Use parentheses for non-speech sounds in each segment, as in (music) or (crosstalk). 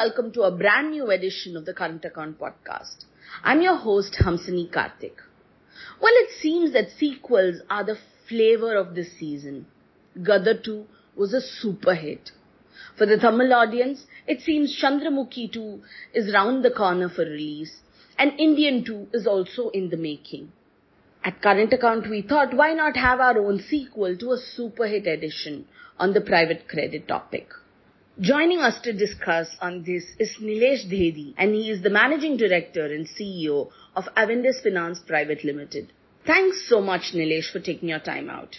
welcome to a brand new edition of the Current Account Podcast. I'm your host, Hamsini Karthik. Well, it seems that sequels are the flavor of this season. Gadar 2 was a super hit. For the Tamil audience, it seems Chandramukhi 2 is round the corner for release and Indian 2 is also in the making. At Current Account, we thought why not have our own sequel to a super hit edition on the private credit topic. Joining us to discuss on this is Nilesh Dhedhi, and he is the Managing Director and CEO of Avendus Finance Private Limited. Thanks so much, Nilesh, for taking your time out.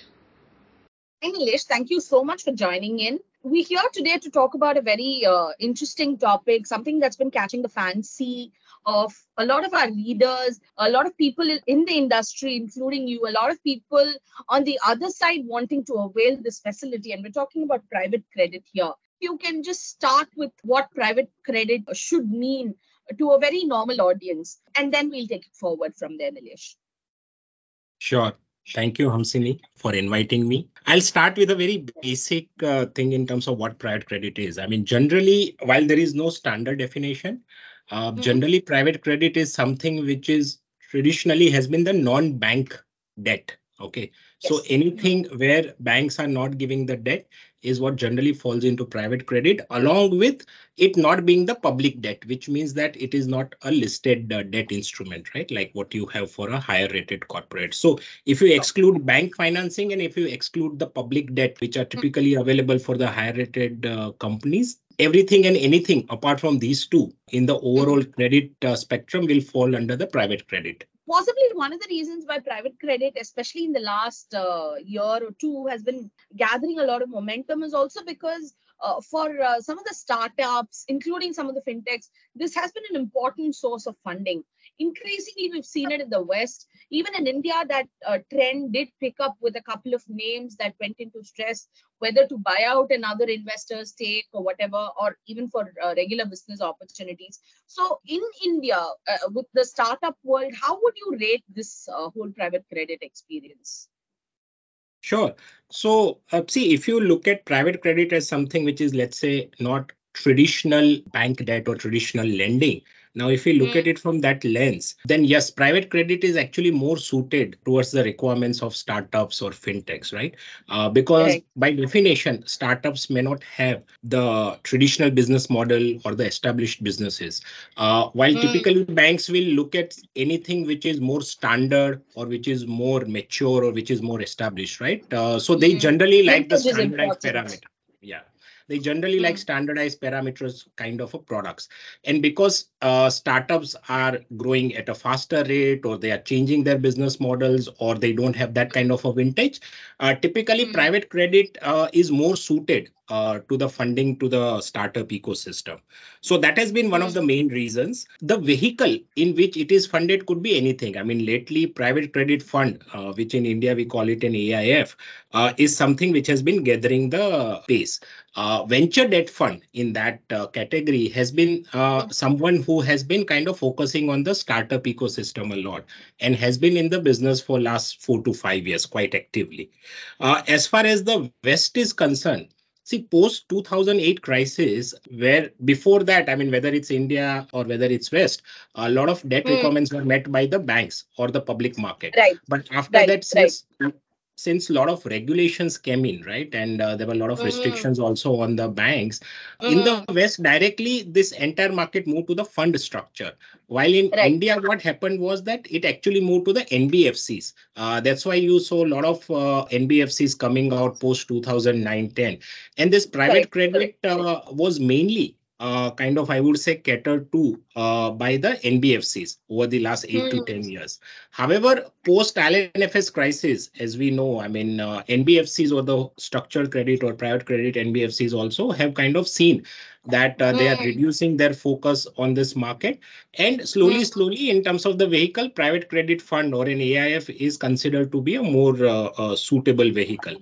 Hey, Nilesh, thank you so much for joining in. We're here today to talk about a very uh, interesting topic, something that's been catching the fancy of a lot of our leaders, a lot of people in the industry, including you, a lot of people on the other side wanting to avail this facility. And we're talking about private credit here you can just start with what private credit should mean to a very normal audience, and then we'll take it forward from there, Nilesh. Sure. Thank you, Hamsini, for inviting me. I'll start with a very basic uh, thing in terms of what private credit is. I mean, generally, while there is no standard definition, uh, mm-hmm. generally private credit is something which is traditionally has been the non-bank debt. Okay, yes. so anything where banks are not giving the debt, is what generally falls into private credit, along with it not being the public debt, which means that it is not a listed uh, debt instrument, right? Like what you have for a higher rated corporate. So if you exclude bank financing and if you exclude the public debt, which are typically available for the higher rated uh, companies, everything and anything apart from these two in the overall credit uh, spectrum will fall under the private credit possibly one of the reasons why private credit, especially in the last uh, year or two, has been gathering a lot of momentum is also because uh, for uh, some of the startups, including some of the fintechs, this has been an important source of funding. Increasingly, we've seen it in the West. Even in India, that uh, trend did pick up with a couple of names that went into stress, whether to buy out another investor's stake or whatever, or even for uh, regular business opportunities. So, in India, uh, with the startup world, how would you rate this uh, whole private credit experience? Sure. So, uh, see, if you look at private credit as something which is, let's say, not traditional bank debt or traditional lending, now, if we look at it from that lens, then yes, private credit is actually more suited towards the requirements of startups or fintechs, right? Uh, because right. by definition, startups may not have the traditional business model or the established businesses. Uh, while mm. typically banks will look at anything which is more standard or which is more mature or which is more established, right? Uh, so they mm. generally like the standardized parameter. Yeah they generally mm. like hmm. standardized parameters kind of a products and because uh, startups are growing at a faster rate or they are changing their business models or they don't have that kind of a vintage uh, typically mm. private credit uh, is more suited uh, to the funding to the startup ecosystem. So that has been one of the main reasons. The vehicle in which it is funded could be anything. I mean, lately, private credit fund, uh, which in India we call it an AIF, uh, is something which has been gathering the pace. Uh, venture debt fund in that uh, category has been someone who has been kind of focusing on the startup ecosystem a lot and has been in the business for last four to five years quite actively. as far as the West is concerned, See, post 2008 crisis, where before that, I mean, whether it's India or whether it's West, a lot of debt mm. requirements were met by the banks or the public market. Right. But after right. that, since right since a lot of regulations came in, right, and uh, there were a lot of mm-hmm. restrictions also on the banks, mm-hmm. in the mm-hmm. West, directly this entire market moved to the fund structure. While in right. India, what happened was that it actually moved to the NBFCs. Uh, that's why you saw a lot of uh, NBFCs coming out post 2009 10. And this private right. credit uh, was mainly uh, kind of, I would say, catered to uh, by the NBFCs over the last eight mm. to 10 years. However, post IL&FS crisis, as we know, I mean, uh, NBFCs or the structured credit or private credit NBFCs also have kind of seen that uh, they are hmm. reducing their focus on this market and slowly mm. slowly in terms of the vehicle private credit fund or an aif is considered to be a more uh, suitable vehicle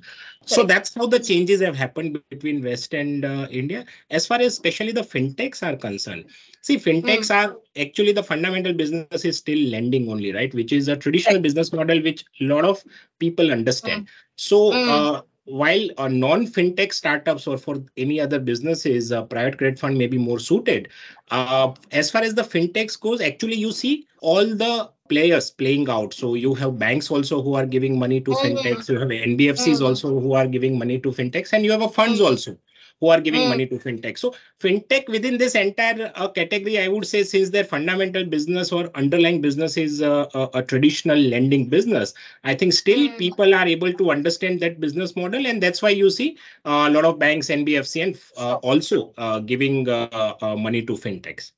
so that's how the changes have happened between west and uh, india as far as especially the fintechs are concerned see fintechs mm. are actually the fundamental business is still lending only right which is a traditional right. business model which a lot of people understand mm. so hmm. uh, while uh, non-fintech startups or for any other businesses, uh, private credit fund may be more suited. Uh, as far as the fintechs goes, actually you see all the players playing out. So you have banks also who are giving money to mm-hmm. fintechs. You have NBFCs mm-hmm. also who are giving money to fintechs, and you have a funds mm-hmm. also who are giving mm. money to fintech. So fintech within this entire uh, category, I would say, since their fundamental business or underlying business is uh, a, a, traditional lending business, I think still mm. people are able to understand that business model, and that's why you see uh, a lot of banks, NBFC, and uh, also uh, giving uh, money to fintechs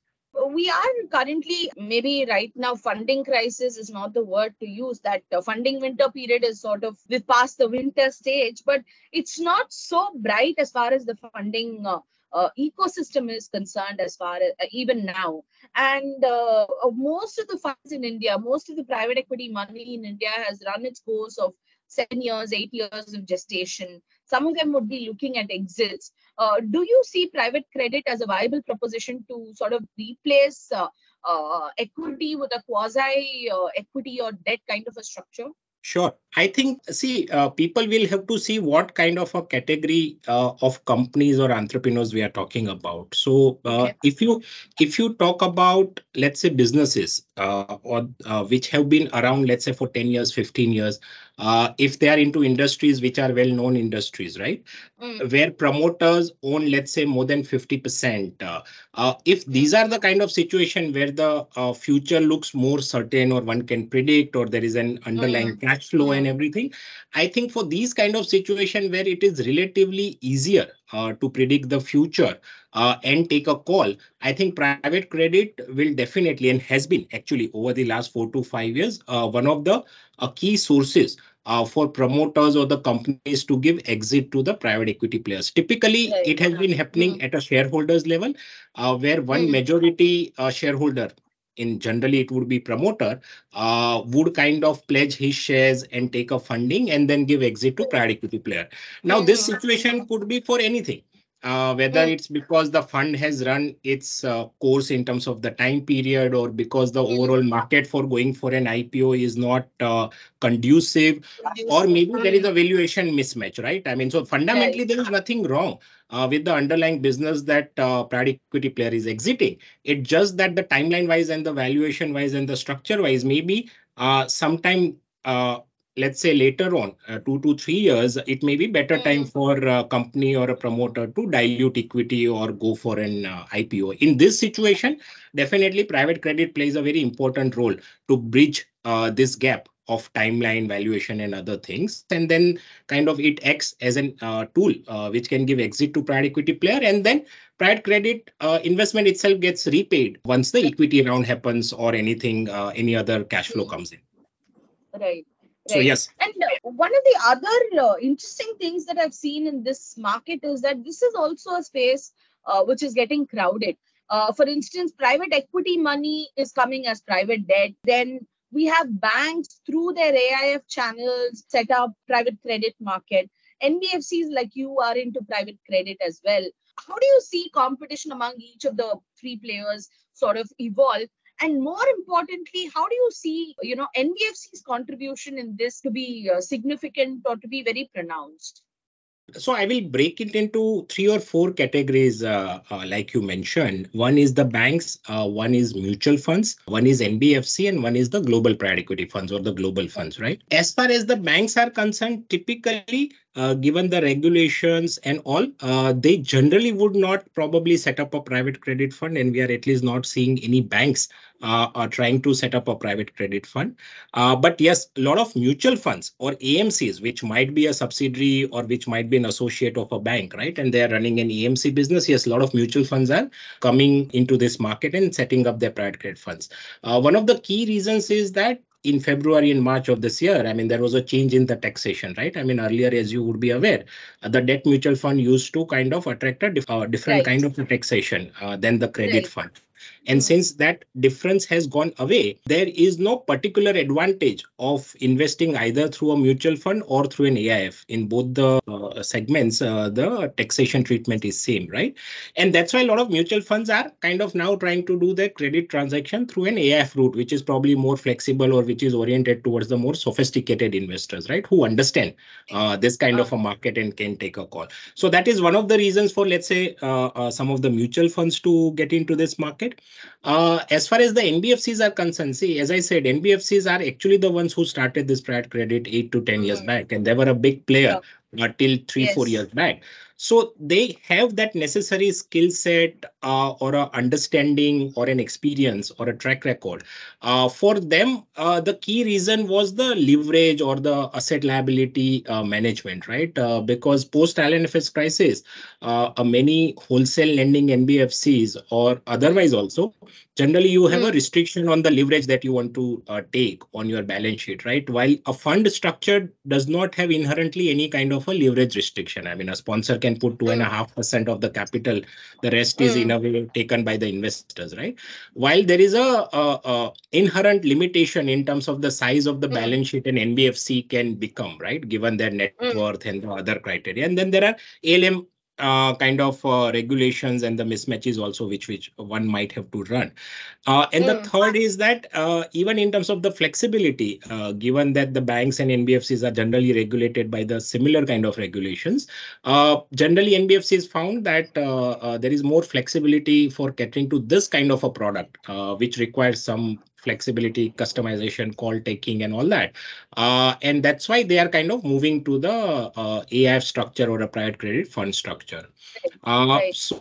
we are currently maybe right now funding crisis is not the word to use that uh, funding winter period is sort of we've passed the winter stage but it's not so bright as far as the funding uh, uh, ecosystem is concerned as far as uh, even now. And uh, most of the funds in india most of the private equity money in india has run its course of seven years eight years of gestation some of them would be looking at exits. Uh, do you see private credit as a viable proposition to sort of replace uh, uh, equity with a quasi uh, equity or debt kind of a structure? Sure. I think, see, uh, people will have to see what kind of a category uh, of companies or entrepreneurs we are talking about. So, uh, okay. if you if you talk about, let's say, businesses uh, or uh, which have been around, let's say, for 10 years, 15 years, uh, if they are into industries which are well-known industries, right, mm. where promoters own, let's say, more than 50%. if these are the kind of situation where the future looks more certain or one can predict or there is an underlying mm cash flow and everything. I think for these kind of situation where it is relatively easier uh, to predict the future uh, and take a call, I think private credit will definitely and has been actually over the last four to five years uh, one of the uh, key sources uh, for promoters or the companies to give exit to the private equity players. Typically, right. it has been happening mm-hmm. at a shareholders level, uh, where one mm-hmm. majority uh, shareholder in generally it would be promoter uh, would kind of pledge his shares and take a funding and then give exit to private equity player. Now this mm-hmm. situation could be for anything uh, whether it's because the fund has run its uh, course in terms of the time period or because the overall market for going for an IPO is not uh, conducive, or maybe there is a valuation mismatch, right? I mean, so fundamentally, there is nothing wrong uh, with the underlying business that uh, private equity player is exiting. It's just that the timeline wise and the valuation wise and the structure wise, maybe uh, sometime uh, let's say later on uh, two to three years it may be better mm. time for a company or a promoter to dilute equity or go for an uh, ipo in this situation definitely private credit plays a very important role to bridge uh, this gap of timeline valuation and other things and then kind of it acts as a uh, tool uh, which can give exit to private equity player and then private credit uh, investment itself gets repaid once the equity round happens or anything any other cash flow comes in right Right. So yes. And uh, one of the other uh, interesting things that I've seen in this market is that this is also a space uh, which is getting crowded. Uh, for instance, private equity money is coming as private debt. Then we have banks through their AIF channels set up private credit market. NBFCs like you are into private credit as well. How do you see competition among each of the three players sort of evolve? and more importantly how do you see you know nbfc's contribution in this to be uh, significant or to be very pronounced so I will break it into three or four categories, uh, uh, like you mentioned. One is the banks, uh, one is mutual funds, one is NBFC, and one is the global private equity funds or the global funds, right? As far as the banks are concerned, typically uh, given the regulations and all, uh, they generally would not probably set up a private credit fund, and we are at least not seeing any banks uh, are trying to set up a private credit fund. Uh, but yes, a lot of mutual funds or AMCs, which might be a subsidiary or which might be an associate of a bank, right? And they are running an AMC business. Yes, a lot of mutual funds are coming into this market and setting up their private credit funds. Uh, one of the key reasons is that in February and March of this year, I mean, there was a change in the taxation, right? I mean, earlier, as you would be aware, uh, the debt mutual fund used to kind of attract a dif- uh, different right. kind of taxation uh, than the credit right. fund. And mm. since that difference has gone away, there is no particular advantage of investing either through a mutual fund or through an AIF. In both the uh, segments, uh, the taxation treatment is same, right? And that's why a lot of mutual funds are kind of now trying to do their credit transaction through an AIF route, which is probably more flexible or which is oriented towards the more sophisticated investors, right? Who understand uh, this kind of a market and can take a call. So that is one of the reasons for, let's say, uh, uh, some of the mutual funds to get into this market. Uh, as far as the NBFCs are concerned, see, as I said, NBFCs are actually the ones who started this private credit eight to 10 mm-hmm. years back, and they were a big player yeah. uh, till three, yes. four years back. So they have that necessary skill set uh, or a understanding or an experience or a track record. Uh, for them, uh, the key reason was the leverage or the asset liability uh, management, right? Uh, because post IL&FS crisis, uh, many wholesale lending NBFCs or otherwise also, generally you have mm. a hmm. restriction on the leverage that you want to take on your balance sheet, right? While a fund structure does not have inherently any kind of a leverage restriction. I mean, a sponsor can put two and a hmm. half percent of the capital. The rest is hmm. in a way taken by the investors, right? While there is a, a, a inherent limitation in terms of the size of the hmm. balance sheet an NBFC can become, right? Given their net worth and the other criteria. And then there are ALM uh, kind of uh, regulations and the mismatches also which which one might have to run uh, and mm. the third is that uh, even in terms of the flexibility uh, given that the banks and nbfcs are generally regulated by the similar kind of regulations uh, generally nbfcs found that there is more flexibility for catering to this kind of a product which requires some flexibility, customization, call taking, and all that. Uh, and that's why they are kind of moving to the uh, AIF structure or a private credit fund structure. Uh, right. So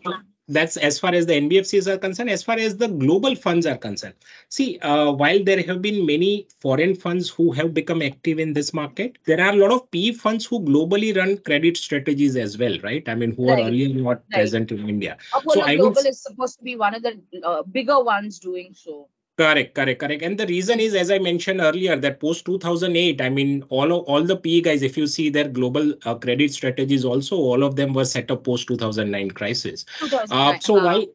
that's as far as the NBFCs are concerned. As far as the global funds are concerned, see, uh, while there have been many foreign funds who have become active in this market, there are a lot of PE funds who globally run credit strategies as well, right? I mean, who right. are earlier not right. present in India. Apollo so Global would... is supposed to be one of the uh, bigger ones doing so. Correct, correct, correct. And the reason is, as I mentioned earlier, that post 2008, I mean, all of, all the PE guys, if you see their global uh, credit strategies, also all of them were set up post 2009 crisis. Uh, so uh-huh. why?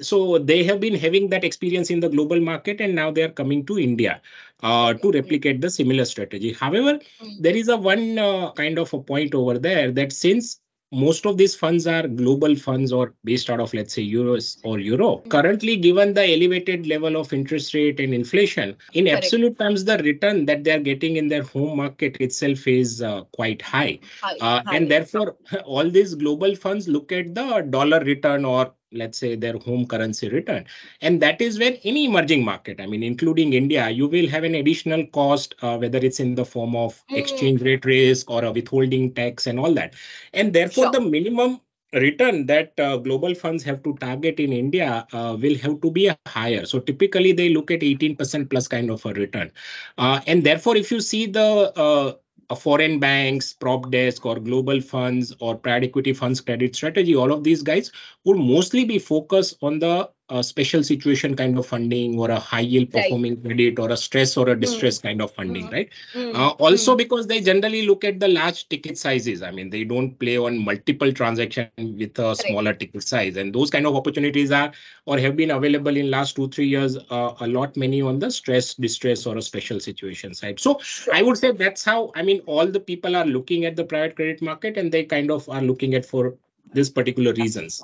So they have been having that experience in the global market, and now they are coming to India uh, to replicate the similar strategy. However, mm. there is a one uh, kind of a point over there that since most of these funds are global funds or based out of let's say euros or euro currently given the elevated level of interest rate and inflation in Correct. absolute terms the return that they are getting in their home market itself is uh, quite high, high, uh, high. and therefore (laughs) all these global funds look at the dollar return or let's say their home currency return and that is where any emerging market i mean including india you will have an additional cost uh, whether it's in the form of mm. exchange rate risk or a withholding tax and all that and therefore sure. the minimum return that uh, global funds have to target in India uh, will have to be higher. So typically they look at 18% plus kind of a return. Uh, and therefore, if you see the uh, foreign banks, prop desk, or global funds, or private equity funds credit strategy, all of these guys would mostly be focused on the a special situation kind of funding or a high yield performing right. credit or a stress or a distress mm. kind of funding, mm. right? Mm. Uh, also, mm. because they generally look at the large ticket sizes. I mean, they don't play on multiple transactions with a smaller right. ticket size, and those kind of opportunities are or have been available in last two three years. Uh, a lot many on the stress, distress, or a special situation side. So I would say that's how I mean all the people are looking at the private credit market, and they kind of are looking at for this particular reasons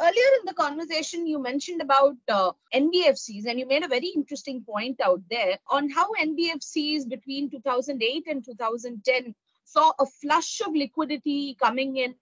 earlier in the conversation you mentioned about uh, nbfcs and you made a very interesting point out there on how nbfcs between 2008 and 2010 saw a flush of liquidity coming in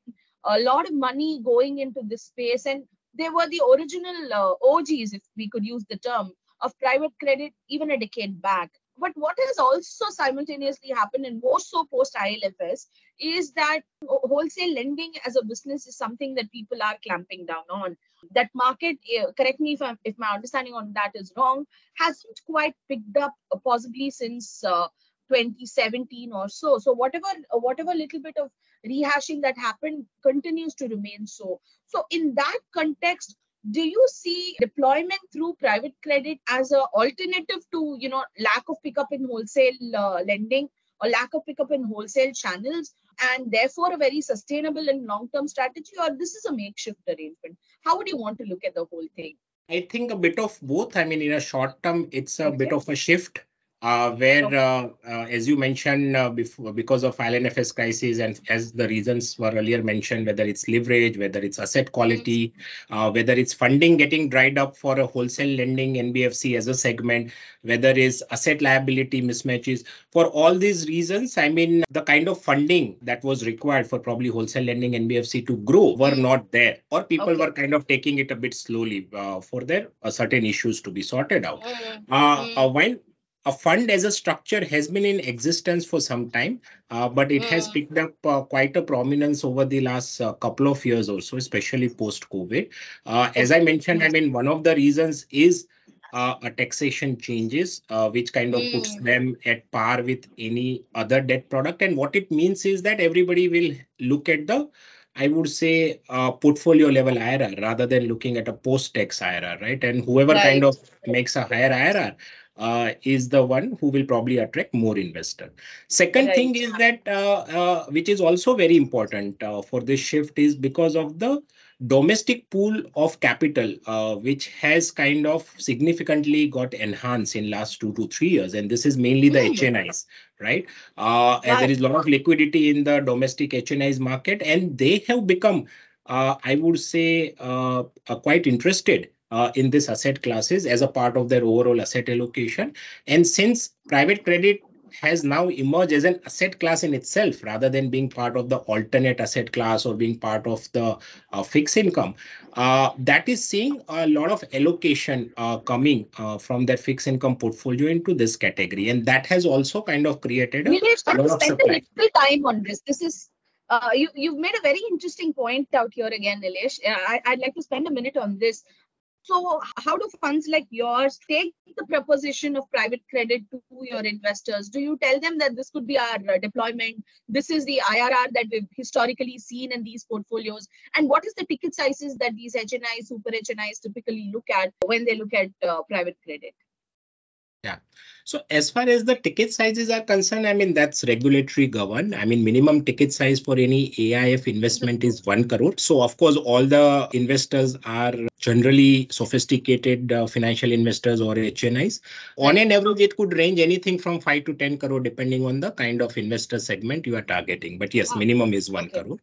a lot of money going into this space and they were the original uh, og's if we could use the term of private credit even a decade back but what has also simultaneously happened, and more so post IL&FS, is that wholesale lending as a business is something that people are clamping down on. That market, eh, correct me if, I'm, if my understanding on that is wrong, hasn't quite picked up possibly since uh, 2017 or so. So whatever whatever little bit of rehashing that happened continues to remain so. So in that context, do you see deployment through private credit as an alternative to you know lack of pickup in wholesale uh, lending or lack of pickup in wholesale channels and therefore a very sustainable and long term strategy or this is a makeshift arrangement how would you want to look at the whole thing I think a bit of both. I mean, in a short term, it's a okay. bit of a shift where, uh, uh, as you mentioned, uh, before, because of IL&FS crisis and as the reasons were earlier mentioned, whether it's leverage, whether it's asset quality, uh, whether it's funding getting dried up for a wholesale lending NBFC as a segment, whether it's asset liability mismatches. For all these reasons, I mean, the kind of funding that was required for probably wholesale lending NBFC to grow were not there, or people okay. were kind of taking it a bit slowly uh, for their certain issues to be sorted out. Mm-hmm. while a fund as a structure has been in existence for some time, uh, but it has picked up uh, quite a prominence over the last uh, couple of years or so, especially post COVID. Uh, as I mentioned, I mean, one of the reasons is uh, a taxation changes, uh, which kind of puts them at par with any other debt product. And what it means is that everybody will look at the I would say uh, portfolio level IRR rather than looking at a post tax IRR, right? And whoever right. kind of makes a higher IRR uh, is the one who will probably attract more investor. Second right. thing is that uh, uh, which is also very important uh, for this shift is because of the domestic pool of capital uh, which has kind of significantly got enhanced in last two to three years and this is mainly the mm. hnis right uh, and there is a lot of liquidity in the domestic hnis market and they have become uh, i would say uh, quite interested uh, in this asset classes as a part of their overall asset allocation. And since private credit has now emerged as an asset class in itself rather than being part of the alternate asset class or being part of the uh, fixed income. Uh, that is seeing a lot of allocation uh, coming uh, from their fixed income portfolio into this category. And that has also kind of created a, Nilesh, lot of supply. a little time on this. This is uh, you, you've made a very interesting point out here again, Nilesh. Uh, I, would like to spend a minute on this. So, how do funds like yours take the proposition of private credit to your investors? Do you tell them that this could be our uh, deployment? This is the IRR that we've historically seen in these portfolios. And what is the ticket sizes that these HNIs, super HNIs typically look at when they look at uh, private credit? Yeah. So as far as the ticket sizes are concerned, I mean, that's regulatory governed. I mean, minimum ticket size for any AIF investment is one crore. So of course, all the investors are generally sophisticated uh, financial investors or HNIs. On an average, it could range anything from five to 10 crore, depending on the kind of investor segment you are targeting. But yes, minimum is one okay. crore.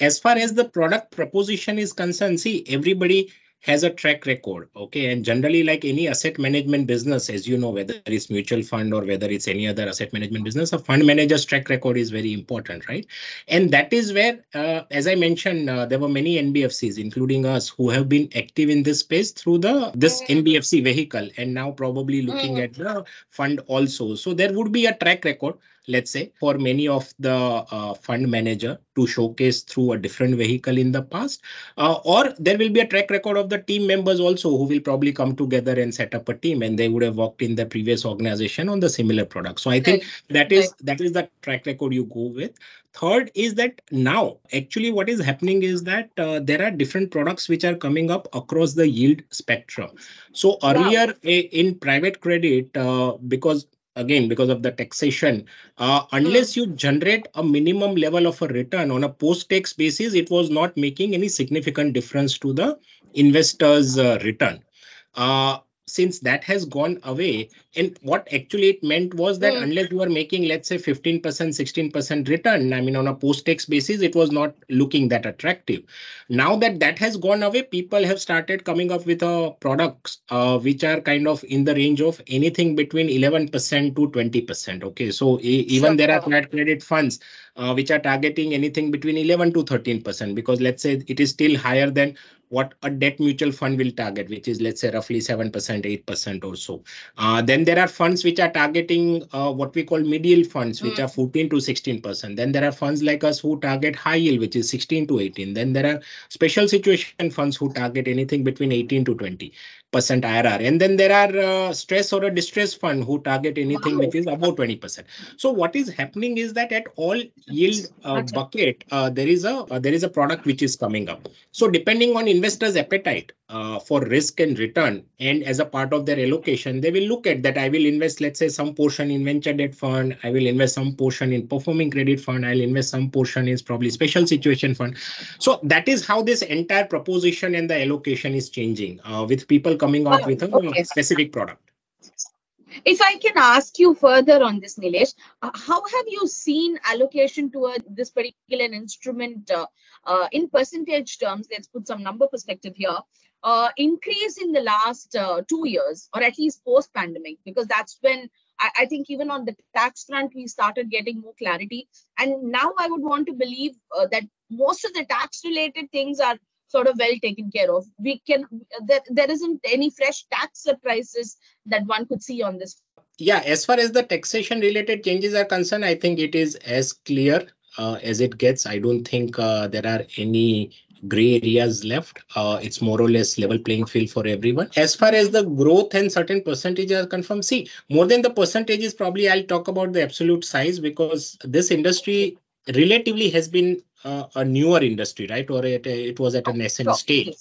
As far as the product proposition is concerned, see, everybody has a track record okay? And generally like any asset management business as you know whether it's mutual fund or whether it's any other asset management business a fund manager's track record is very important right? And that is where uh, as i mentioned uh, there were many nbfcs including us who have been active in this space through the this nbfc vehicle and now probably looking mm-hmm. at the fund also. So there would be a track record let's say for many of the uh, fund manager to showcase through a different vehicle in the past uh, or there will be a track record of the team members also who will probably come together and set up a team and they would have worked in the previous organization on the similar product so i think right. that is right. that is the track record you go with third is that now actually what is happening is that uh, there are different products which are coming up across the yield spectrum so earlier wow. in private credit uh, because again because of the taxation. Uh, unless you generate a minimum level of a return on a post tax basis it was not making any significant difference to the investors uh, return. Uh, since that has gone away and what actually it meant was that mm. unless you were making let's say 15% 16% return i mean on a post tax basis it was not looking that attractive now that that has gone away people have started coming up with uh, products uh, which are kind of in the range of anything between 11% to 20% okay so e- even sure. there are flat credit funds uh, which are targeting anything between 11 to 13% because let's say it is still higher than what a debt mutual fund will target, which is let's say roughly 7%, 8% or so. Uh, then there are funds which are targeting uh, what we call mid yield funds, which mm. are 14 to 16%. Then there are funds like us who target high yield, which is 16 to 18. Then there are special situation funds who target anything between 18 to 20 percent IRR. And then there are uh, stress or a distress fund who target anything which is above 20%. So what is happening is that at all yield uh, bucket, uh, there is a uh, there is a product which is coming up. So depending on investors' appetite, uh, for risk and return and as a part of their allocation they will look at that i will invest let's say some portion in venture debt fund i will invest some portion in performing credit fund i'll invest some portion in probably special situation fund so that is how this entire proposition and the allocation is changing uh, with people coming out Oh, with a okay. specific product If I can ask you further on this, Nilesh, uh, how have you seen allocation toward this particular instrument uh, uh, in percentage terms? Let's put some number perspective here. Uh, increase in the last uh, two years, or at least post pandemic, because that's when I, I think even on the tax front we started getting more clarity. And now I would want to believe uh, that most of the tax related things are sort of well taken care of. We can there, there isn't any fresh tax surprises that one could see on this. yeah as far as the taxation related changes are concerned i think it is as clear uh, as it gets i don't think uh, there are any gray areas left uh, it's more or less level playing field for everyone. As far as the growth and certain percentages are confirmed see more than the percentages probably i'll talk about the absolute size because this industry relatively has been uh, a newer industry right? Or it, it was at a nascent stage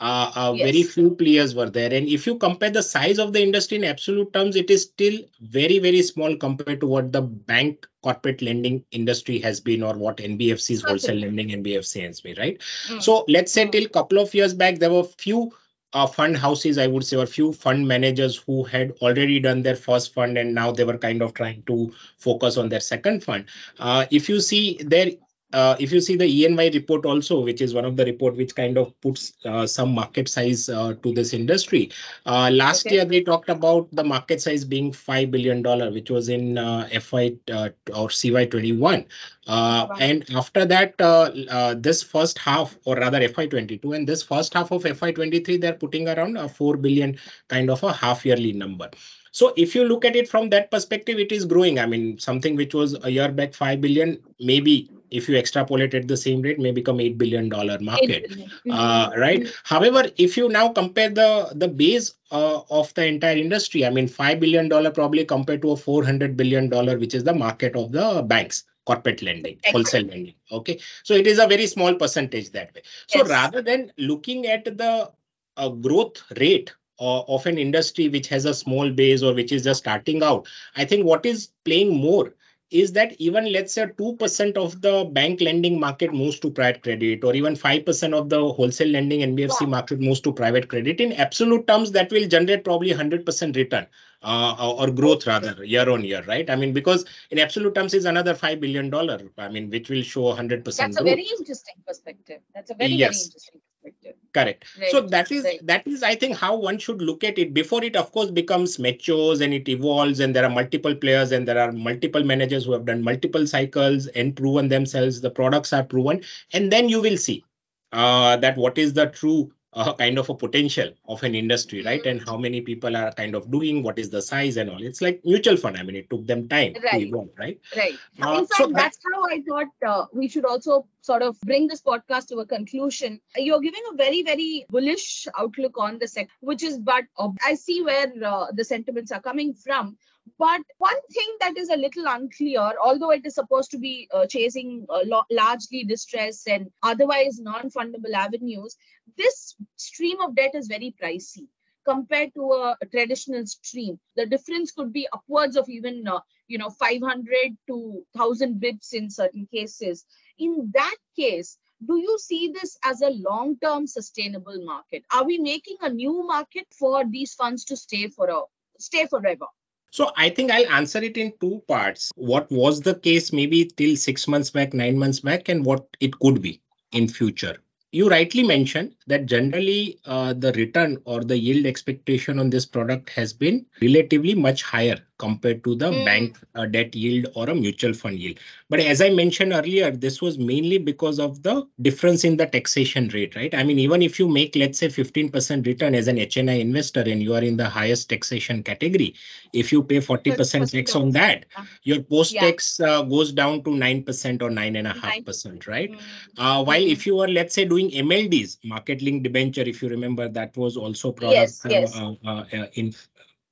uh, uh, Yes. very few players were there and if you compare the size of the industry in absolute terms it is still very very small compared to what the bank corporate lending industry has been or what nbfc's wholesale lending nbfc has been right Mm. so let's say Mm. till couple of years back there were few uh, fund houses i would say or few fund managers who had already done their first fund and now they were kind of trying to focus on their second fund uh, if you see there uh, if you see the ENY report also, which is one of the report which kind of puts uh, some market size uh, to this industry. Uh, last Okay. year they talked about the market size being five billion dollar, which was in uh, FY uh, or CY twenty one. Uh, Wow. and after that, uh, uh, this first half, or rather FY twenty two, and this first half of FY twenty three, they're putting around a four billion kind of a half yearly number. So if you look at it from that perspective, it is growing. I mean, something which was a year back five billion, maybe if you extrapolate at the same rate, may become eight billion dollar market. Uh, right. However, if you now compare the the base uh, of the entire industry, I mean, five billion dollar probably compared to a four hundred billion dollar, which is the market of the banks, corporate lending, Exactly. wholesale lending. Okay, so it is a very small percentage that way. So Yes. rather than looking at the uh, growth rate uh, of an industry which has a small base or which is just starting out, I think what is playing more is that even let's say 2% of the bank lending market moves to private credit or even 5% of the wholesale lending NBFC Wow. market moves to private credit in absolute terms that will generate probably 100% return uh, or or growth rather year on year right i mean because in absolute terms is another 5 billion dollar i mean which will show 100% That's a very interesting perspective. That's a very, very interesting perspective. Correct. So that is right. that is i think how one should look at it. Before it of course becomes matures and it evolves and there are multiple players and there are multiple managers who have done multiple cycles and proven themselves. The products are proven. And then you will see uh, that what is the true uh, kind of a potential of an industry right and how many people are kind of doing what is the size and all it's like mutual fund i mean it took them time to Right. evolve right Right. Uh, In fact, so that- that's how I thought uh, we should also sort of bring this podcast to a conclusion. You're giving a very, very bullish outlook on the sector, which is, but uh, I see where uh, the sentiments are coming from. But one thing that is a little unclear, although it is supposed to be uh, chasing uh, lo- largely distress and otherwise non fundable avenues, this stream of debt is very pricey compared to a traditional stream. The difference could be upwards of even uh, you know 500 to 1000 bips in certain cases. In that case do you see this as a long term sustainable market? Are we making a new market for these funds to stay for a stay forever So I think I'll answer it in two parts. What was the case maybe till six months back, nine months back, and what it could be in future. You rightly mentioned that generally uh, the return or the yield expectation on this product has been relatively much higher compared to the Hmm. bank uh, debt yield or a mutual fund yield. But as I mentioned earlier, this was mainly because of the difference in the taxation rate, right? I mean, even if you make, let's say, 15% return as an HNI investor and you are in the highest taxation category, if you pay 40% tax on that, your post tax uh, goes down to 9% or 9.5%, right? Mm, Uh, while Mhm. if you are, let's say, doing MLDs, market linked debenture, if you remember, that was also product Yes, yes. uh, uh, uh, in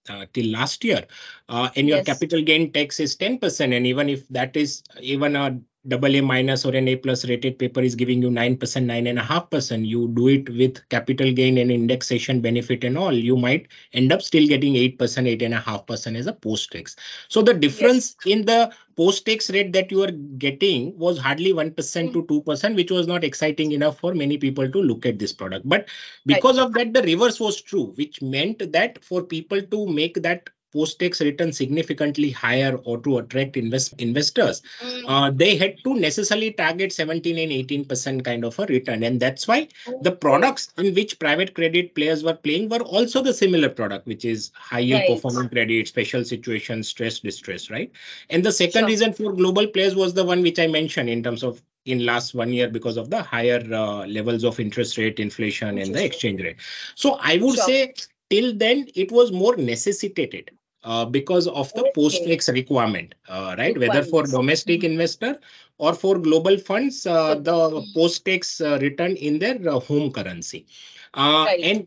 uh, till last year, uh, and your Yes. capital gain tax is 10%. And even if that is even a double A minus or an A plus rated paper is giving you 9%, 9.5%, you do it with capital gain and indexation benefit and all, you might end up still getting 8%, 8.5% as a post tax. So the difference yes. in the post tax rate that you are getting was hardly 1% mm. to 2%, which was not exciting enough for many people to look at this product. But because right. of that, the reverse was true, which meant that for people to make that post-tax return significantly higher or to attract invest investors, mm. uh, they had to necessarily target 17 and 18 percent kind of a return, and that's why the products in which private credit players were playing were also the similar product, which is high yield right. performing credit, special situation, stress, distress, right? And the second sure. reason for global players was the one which I mentioned in terms of in last one year because of the higher uh, levels of interest rate inflation and the exchange rate so i would sure. say till then it was more necessitated uh, because of the okay. post-tax requirement, uh, right? Whether for domestic mm-hmm. investor or for global funds, uh, the post-tax uh, return in their uh, home currency, uh, right. and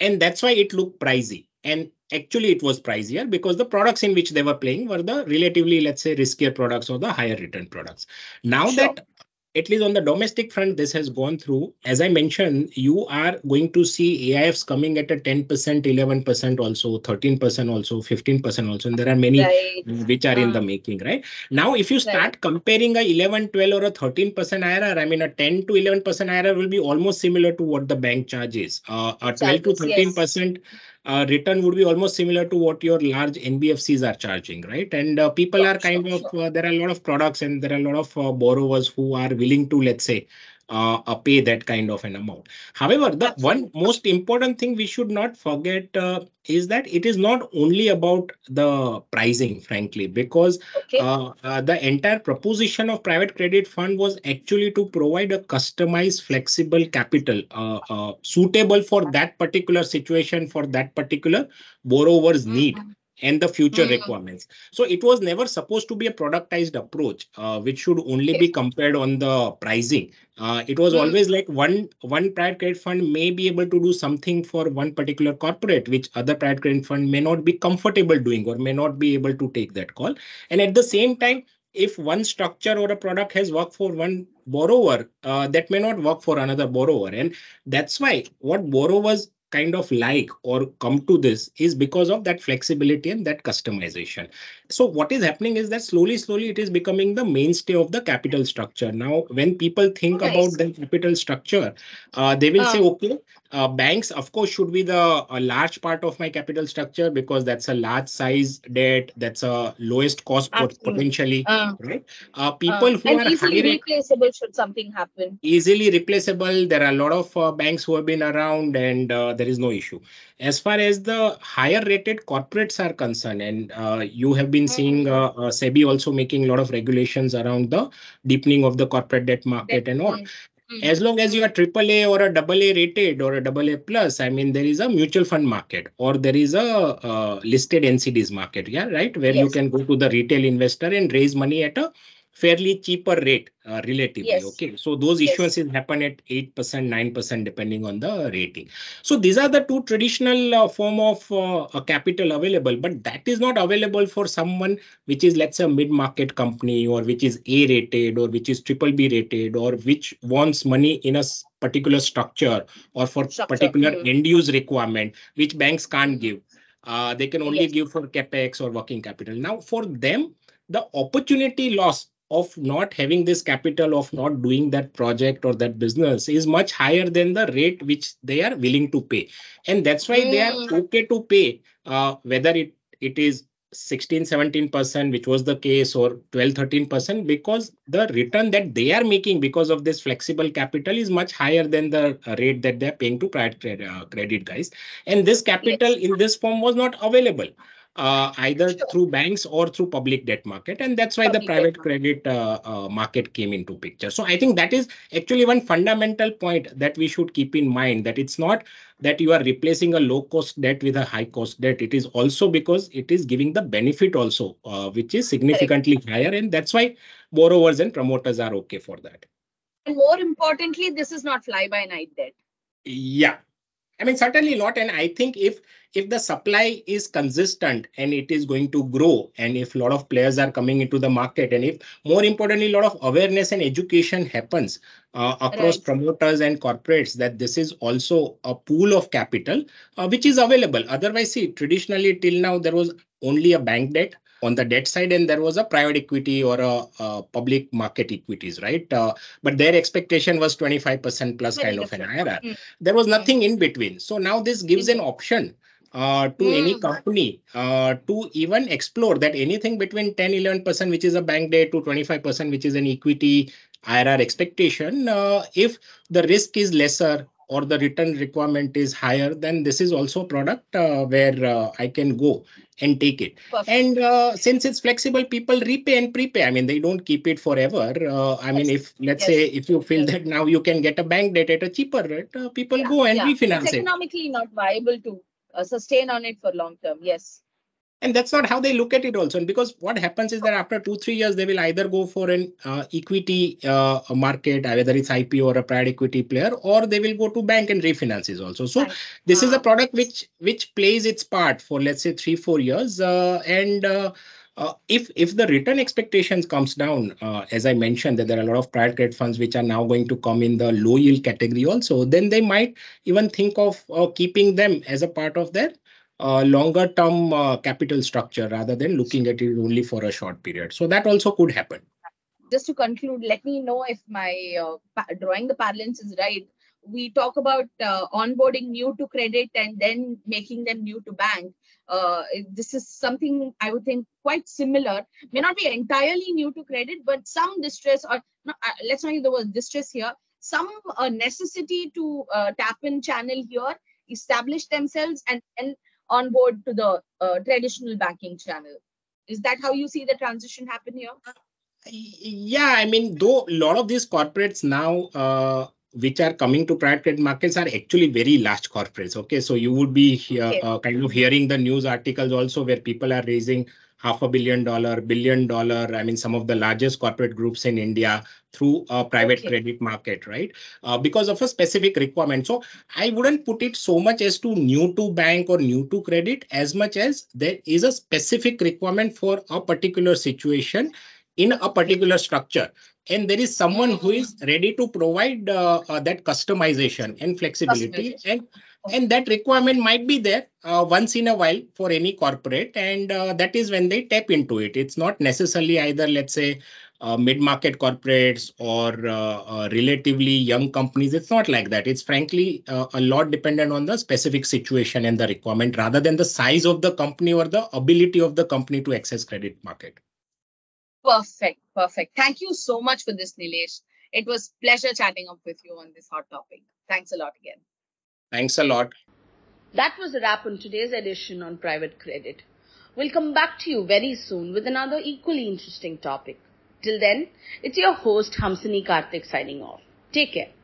and that's why it looked pricey. And actually, it was pricier because the products in which they were playing were the relatively, let's say, riskier products or the higher return products. Now sure. that at least on the domestic front, this has gone through. As I mentioned, you are going to see AIFs coming at a 10%, 11% also, 13% also, 15% also. And there are many right. which are uh, in the uh. making, right? Now, if you start right. comparing a 11, 12 or a 13% IRR, I mean, a 10 to 11% IRR will be almost similar to what the bank charges. Uh, a 12 to 13% yes uh, return would be almost similar to what your large NBFCs are charging, right? And uh, people are kind of, uh, there are a lot of products and there are a lot of uh, borrowers who are willing to, let's say, uh, uh, pay that kind of an amount. However, the one most important thing we should not forget uh, is that it is not only about the pricing, frankly, because okay. Uh, uh, the entire proposition of private credit fund was actually to provide a customized, flexible capital uh, suitable for that particular situation, for that particular borrower's mm-hmm. need and the future mm-hmm. requirements. So it was never supposed to be a productized approach, uh, which should only be compared on the pricing. Uh, it was mm-hmm. always like one one private credit fund may be able to do something for one particular corporate, which other private credit fund may not be comfortable doing or may not be able to take that call. And at the same time, if one structure or a product has worked for one borrower, uh, that may not work for another borrower. And that's why what borrowers kind of like or come to this is because of that flexibility and that customization. So what is happening is that slowly, slowly it is becoming the mainstay of the capital structure. Now, when people think nice. about the capital structure, uh, they will um, say, okay, uh, banks, of course, should be the a large part of my capital structure because that's a large size debt, that's a lowest cost potentially, uh, right? Uh, people uh, who are easily replaceable should something happen. Easily replaceable. There are a lot of uh, banks who have been around and uh, there is no issue. As far as the higher rated corporates are concerned, and uh, you have been seeing uh, uh, SEBI also making a lot of regulations around the deepening of the corporate debt market and all. Mm-hmm. As long as you are AAA or a double A rated or a double A plus, I mean, there is a mutual fund market or there is a uh, listed NCDs market, yeah, right, where yes. you can go to the retail investor and raise money at a fairly cheaper rate uh, relatively yes. okay so those yes. issuances happen at 8% 9% depending on the rating so these are the two traditional uh, form of uh, capital available but that is not available for someone which is let's say a mid market company or which is a rated or which is triple b rated or which wants money in a particular structure or for structure. particular mm-hmm. end use requirement which banks can't give uh, they can only yes. give for capex or working capital now for them the opportunity loss of not having this capital of not doing that project or that business is much higher than the rate which they are willing to pay and that's why mm. they are hmm. okay to pay uh, whether it it is 16 17% which was the case or 12 13% because the return that they are making because of this flexible capital is much higher than the rate that they're paying to private credit, uh, credit guys and this capital yes. in this form was not available uh, either sure. through banks or through public debt market and that's why public the private credit uh, uh, market came into picture so i think that is actually one fundamental point that we should keep in mind that it's not that you are replacing a low cost debt with a high cost debt it is also because it is giving the benefit also uh, which is significantly Correct. higher and that's why borrowers and promoters are okay for that and more importantly this is not fly by night debt yeah I mean, certainly not. And I think if if the supply is consistent and it is going to grow, and if a lot of players are coming into the market, and if more importantly, a lot of awareness and education happens uh, across Right. promoters and corporates that this is also a pool of capital uh, which is available. Otherwise, see, traditionally till now there was only a bank debt on the debt side and there was a private equity or a, uh public market equities, right? Uh, but their expectation was 25% plus Very kind of an. IRR. Mm. There was nothing in between. So now this gives an option uh, to any Mm. company uh, to even explore that anything between 10 11% which is a bank debt to 25% which is an equity IRR expectation uh, if the risk is lesser or the return requirement is higher then this is also a product uh, where uh, I can go and take it Perfect. and uh, since it's flexible people repay and prepay i mean they don't keep it forever uh, i mean Yes. if let's Yes. say if you feel Yes. that now you can get a bank debt at a cheaper rate uh, people Yeah, go and yeah. refinance It's it economically not viable to uh, sustain on it for long term. Yes. and that's not how they look at it also and because what happens is that after two three years they will either go for an uh, equity uh, market uh, whether it's ipo or a private equity player or they will go to bank and refinances also so Right. this is a Ah. product which which plays its part for let's say three four years uh, and uh, if if the return expectations comes down uh, as i mentioned that there are a lot of private credit funds which are now going to come in the low yield category also then they might even think of uh, keeping them as a part of their uh, longer term uh, capital structure rather than looking at it only for a short period so that also could happen Just to conclude, let me know if my uh, drawing the parlance is right. We talk about uh, onboarding new to credit and then making them new to bank. Uh, this is something I would think quite similar. May not be entirely new to credit, but some distress or no, uh, let's not use the word distress here. Some uh, necessity to uh, tap in channel here, establish themselves, and then onboard to the uh, traditional banking channel. Is that how you see the transition happen here? Yeah, I mean, though a lot of these corporates now, uh, which are coming to private credit markets, are actually very large corporates. Okay, so you would be here, Okay. uh, kind of hearing the news articles also where people are raising half a billion dollar, billion dollar. I mean, some of the largest corporate groups in India through a private Okay. credit market, right? Uh, because of a specific requirement. So I wouldn't put it so much as to new to bank or new to credit as much as there is a specific requirement for a particular situation in a particular structure and there is someone who is ready to provide uh, uh, that customization and flexibility Customization. and and that requirement might be there uh, once in a while for any corporate. And uh, that is when they tap into it. It's not necessarily either let's say uh, mid-market corporates or uh, relatively young companies. It's not like that. It's frankly uh, a lot dependent on the specific situation and the requirement rather than the size of the company or the ability of the company to access credit market Perfect, perfect. Thank you so much for this, Nilesh. It was pleasure chatting up with you on this hot topic. Thanks a lot again. thanks a lot That was a wrap on today's edition on private credit. We'll come back to you very soon with another equally interesting topic. Till then, it's your host Hamsini Karthik signing off. Take care.